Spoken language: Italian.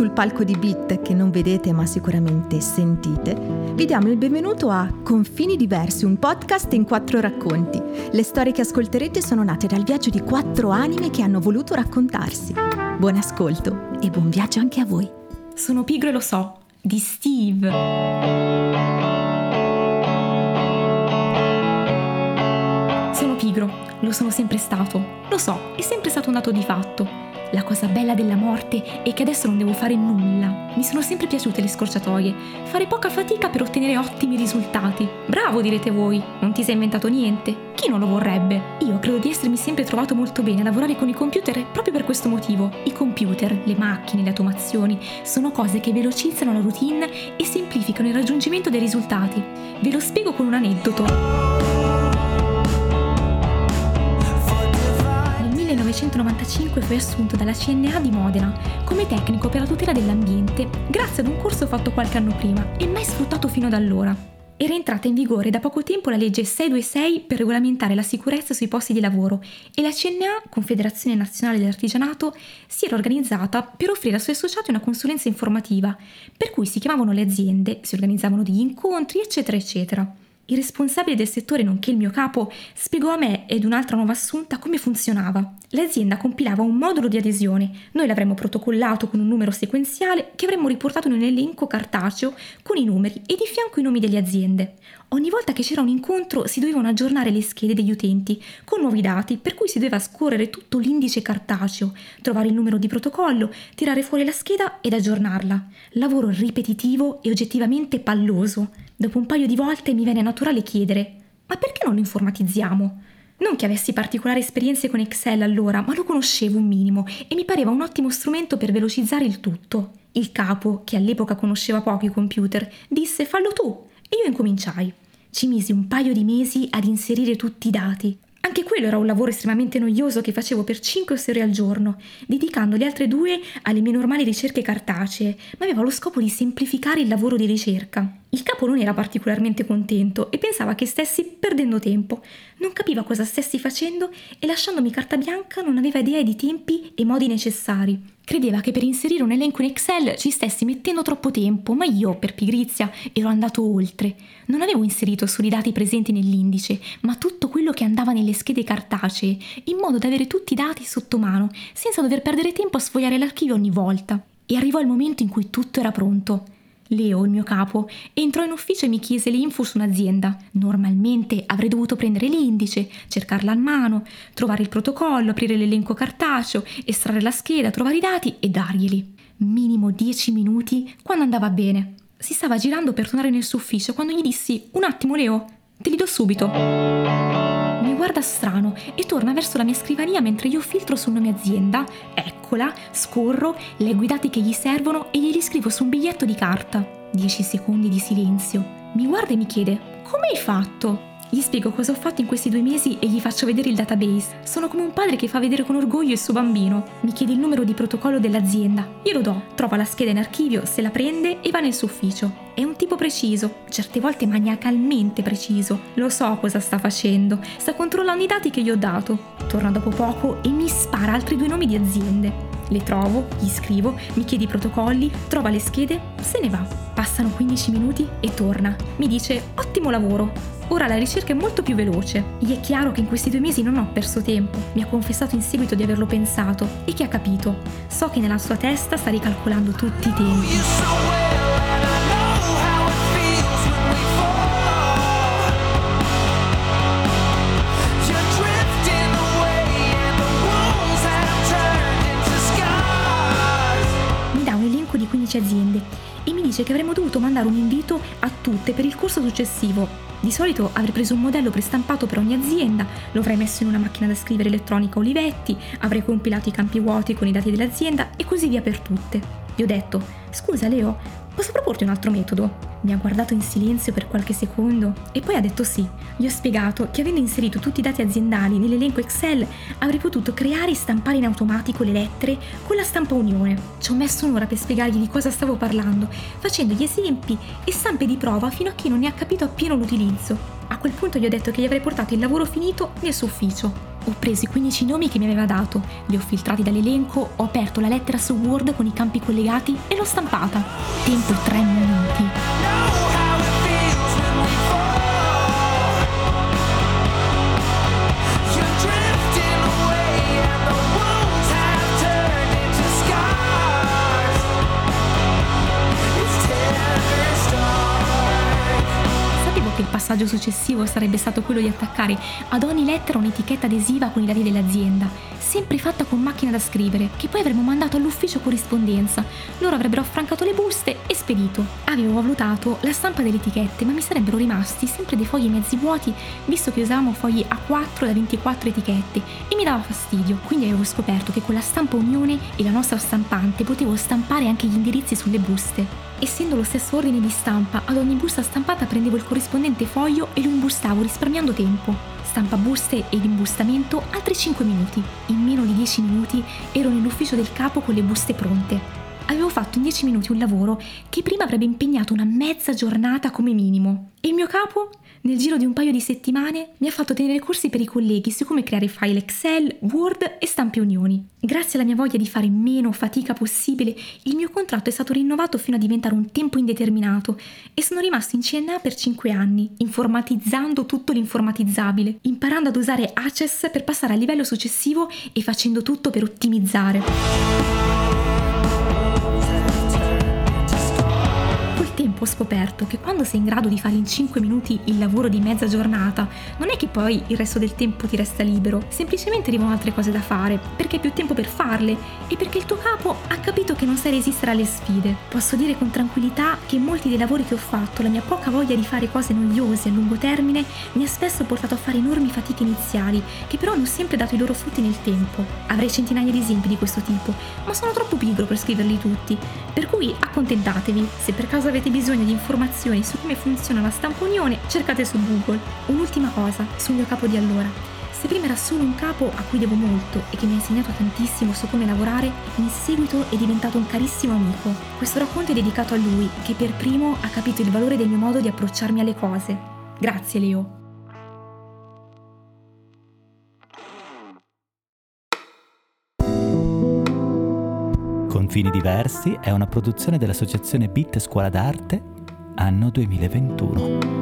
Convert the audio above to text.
sul palco di Beat che non vedete ma sicuramente sentite, vi diamo il benvenuto a Confini Diversi, un podcast in quattro racconti. Le storie che ascolterete sono nate dal viaggio di quattro anime che hanno voluto raccontarsi. Buon ascolto e buon viaggio anche a voi. Sono pigro e lo so, di Steve. Sono pigro, lo sono sempre stato, lo so, è sempre stato un dato di fatto. La cosa bella della morte è che adesso non devo fare nulla. Mi sono sempre piaciute le scorciatoie, fare poca fatica per ottenere ottimi risultati. Bravo direte voi, non ti sei inventato niente. Chi non lo vorrebbe? Io credo di essermi sempre trovato molto bene a lavorare con i computer proprio per questo motivo. I computer, le macchine, le automazioni sono cose che velocizzano la routine e semplificano il raggiungimento dei risultati. Ve lo spiego con un aneddoto. 1995 fu assunto dalla CNA di Modena come tecnico per la tutela dell'ambiente grazie ad un corso fatto qualche anno prima e mai sfruttato fino ad allora. Era entrata in vigore da poco tempo la legge 626 per regolamentare la sicurezza sui posti di lavoro e la CNA, Confederazione Nazionale dell'Artigianato, si era organizzata per offrire ai suoi associati una consulenza informativa, per cui si chiamavano le aziende, si organizzavano degli incontri, eccetera, eccetera. Il responsabile del settore, nonché il mio capo, spiegò a me ed un'altra nuova assunta come funzionava. L'azienda compilava un modulo di adesione, noi l'avremmo protocollato con un numero sequenziale che avremmo riportato in un elenco cartaceo con i numeri e di fianco i nomi delle aziende. Ogni volta che c'era un incontro si dovevano aggiornare le schede degli utenti con nuovi dati, per cui si doveva scorrere tutto l'indice cartaceo, trovare il numero di protocollo, tirare fuori la scheda ed aggiornarla. Lavoro ripetitivo e oggettivamente palloso. Dopo un paio di volte mi venne naturale chiedere: ma perché non lo informatizziamo? Non che avessi particolari esperienze con Excel allora, ma lo conoscevo un minimo e mi pareva un ottimo strumento per velocizzare il tutto. Il capo, che all'epoca conosceva poco i computer, disse fallo tu e io incominciai. Ci misi un paio di mesi ad inserire tutti i dati, anche quello era un lavoro estremamente noioso che facevo per 5 o 6 ore al giorno, dedicando le altre due alle mie normali ricerche cartacee, ma aveva lo scopo di semplificare il lavoro di ricerca. Il capo non era particolarmente contento e pensava che stessi perdendo tempo. Non capiva cosa stessi facendo e lasciandomi carta bianca non aveva idea di tempi e modi necessari. Credeva che per inserire un elenco in Excel ci stessi mettendo troppo tempo, ma io, per pigrizia, ero andato oltre. Non avevo inserito solo i dati presenti nell'indice, ma tutto quello che andava nelle schede cartacee, in modo da avere tutti i dati sotto mano, senza dover perdere tempo a sfogliare l'archivio ogni volta. E arrivò il momento in cui tutto era pronto. Leo, il mio capo, entrò in ufficio e mi chiese le info su un'azienda. Normalmente avrei dovuto prendere l'indice, cercarla a mano, trovare il protocollo, aprire l'elenco cartaceo, estrarre la scheda, trovare i dati e darglieli. Minimo 10 minuti quando andava bene. Si stava girando per tornare nel suo ufficio quando gli dissi: Un attimo, Leo, te li do subito guarda strano e torna verso la mia scrivania mentre io filtro sul nome azienda, eccola, scorro, leggo i dati che gli servono e glieli scrivo su un biglietto di carta. Dieci secondi di silenzio. Mi guarda e mi chiede: Come hai fatto? Gli spiego cosa ho fatto in questi due mesi e gli faccio vedere il database. Sono come un padre che fa vedere con orgoglio il suo bambino. Mi chiede il numero di protocollo dell'azienda. Io lo do, trova la scheda in archivio, se la prende e va nel suo ufficio. È un tipo preciso, certe volte maniacalmente preciso. Lo so cosa sta facendo. Sta controllando i dati che gli ho dato. Torna dopo poco e mi spara altri due nomi di aziende. Le trovo, gli scrivo, mi chiede i protocolli, trova le schede, se ne va. Passano 15 minuti e torna. Mi dice ottimo lavoro. Ora la ricerca è molto più veloce. Gli è chiaro che in questi due mesi non ho perso tempo. Mi ha confessato in seguito di averlo pensato e che ha capito. So che nella sua testa sta ricalcolando tutti i tempi. Che avremmo dovuto mandare un invito a tutte per il corso successivo di solito avrei preso un modello prestampato per ogni azienda, lo avrei messo in una macchina da scrivere elettronica Olivetti, avrei compilato i campi vuoti con i dati dell'azienda e così via per tutte. Gli ho detto, scusa Leo, posso proporti un altro metodo? Mi ha guardato in silenzio per qualche secondo e poi ha detto sì. Gli ho spiegato che avendo inserito tutti i dati aziendali nell'elenco Excel avrei potuto creare e stampare in automatico le lettere con la stampa unione. Ci ho messo un'ora per spiegargli di cosa stavo parlando, facendogli esempi e stampe di prova fino a che non ne ha capito appieno l'utilizzo. A quel punto gli ho detto che gli avrei portato il lavoro finito nel suo ufficio. Ho preso i 15 nomi che mi aveva dato, li ho filtrati dall'elenco, ho aperto la lettera su Word con i campi collegati e l'ho stampata. Tempo 3 minuti. Passaggio successivo sarebbe stato quello di attaccare ad ogni lettera un'etichetta adesiva con i dati dell'azienda, sempre fatta con macchina da scrivere, che poi avremmo mandato all'ufficio corrispondenza. Loro avrebbero affrancato le buste e spedito. Avevo valutato la stampa delle etichette, ma mi sarebbero rimasti sempre dei fogli mezzi vuoti, visto che usavamo fogli A4 da 24 etichette e mi dava fastidio. Quindi avevo scoperto che con la stampa Unione e la nostra stampante potevo stampare anche gli indirizzi sulle buste. Essendo lo stesso ordine di stampa, ad ogni busta stampata prendevo il corrispondente foglio e lo imbustavo risparmiando tempo. Stampa buste ed imbustamento altri 5 minuti. In meno di 10 minuti ero nell'ufficio del capo con le buste pronte. Avevo fatto in 10 minuti un lavoro che prima avrebbe impegnato una mezza giornata come minimo. E il mio capo nel giro di un paio di settimane mi ha fatto tenere corsi per i colleghi su come creare file Excel, Word e stampe unioni. Grazie alla mia voglia di fare meno fatica possibile, il mio contratto è stato rinnovato fino a diventare un tempo indeterminato e sono rimasto in CNA per 5 anni, informatizzando tutto l'informatizzabile, imparando ad usare Access per passare al livello successivo e facendo tutto per ottimizzare. Tempo ho scoperto che quando sei in grado di fare in 5 minuti il lavoro di mezza giornata, non è che poi il resto del tempo ti resta libero, semplicemente arrivano altre cose da fare, perché hai più tempo per farle e perché il tuo capo ha capito che non sai resistere alle sfide. Posso dire con tranquillità che molti dei lavori che ho fatto, la mia poca voglia di fare cose noiose a lungo termine, mi ha spesso portato a fare enormi fatiche iniziali, che però hanno sempre dato i loro frutti nel tempo. Avrei centinaia di esempi di questo tipo, ma sono troppo pigro per scriverli tutti, per cui accontentatevi, se per caso avete bisogno bisogno di informazioni su come funziona la stampa unione, cercate su Google. Un'ultima cosa sul mio capo di allora. Se prima era solo un capo a cui devo molto e che mi ha insegnato tantissimo su come lavorare, in seguito è diventato un carissimo amico. Questo racconto è dedicato a lui, che per primo ha capito il valore del mio modo di approcciarmi alle cose. Grazie Leo. Confini diversi è una produzione dell'associazione Bit Scuola d'Arte, anno 2021.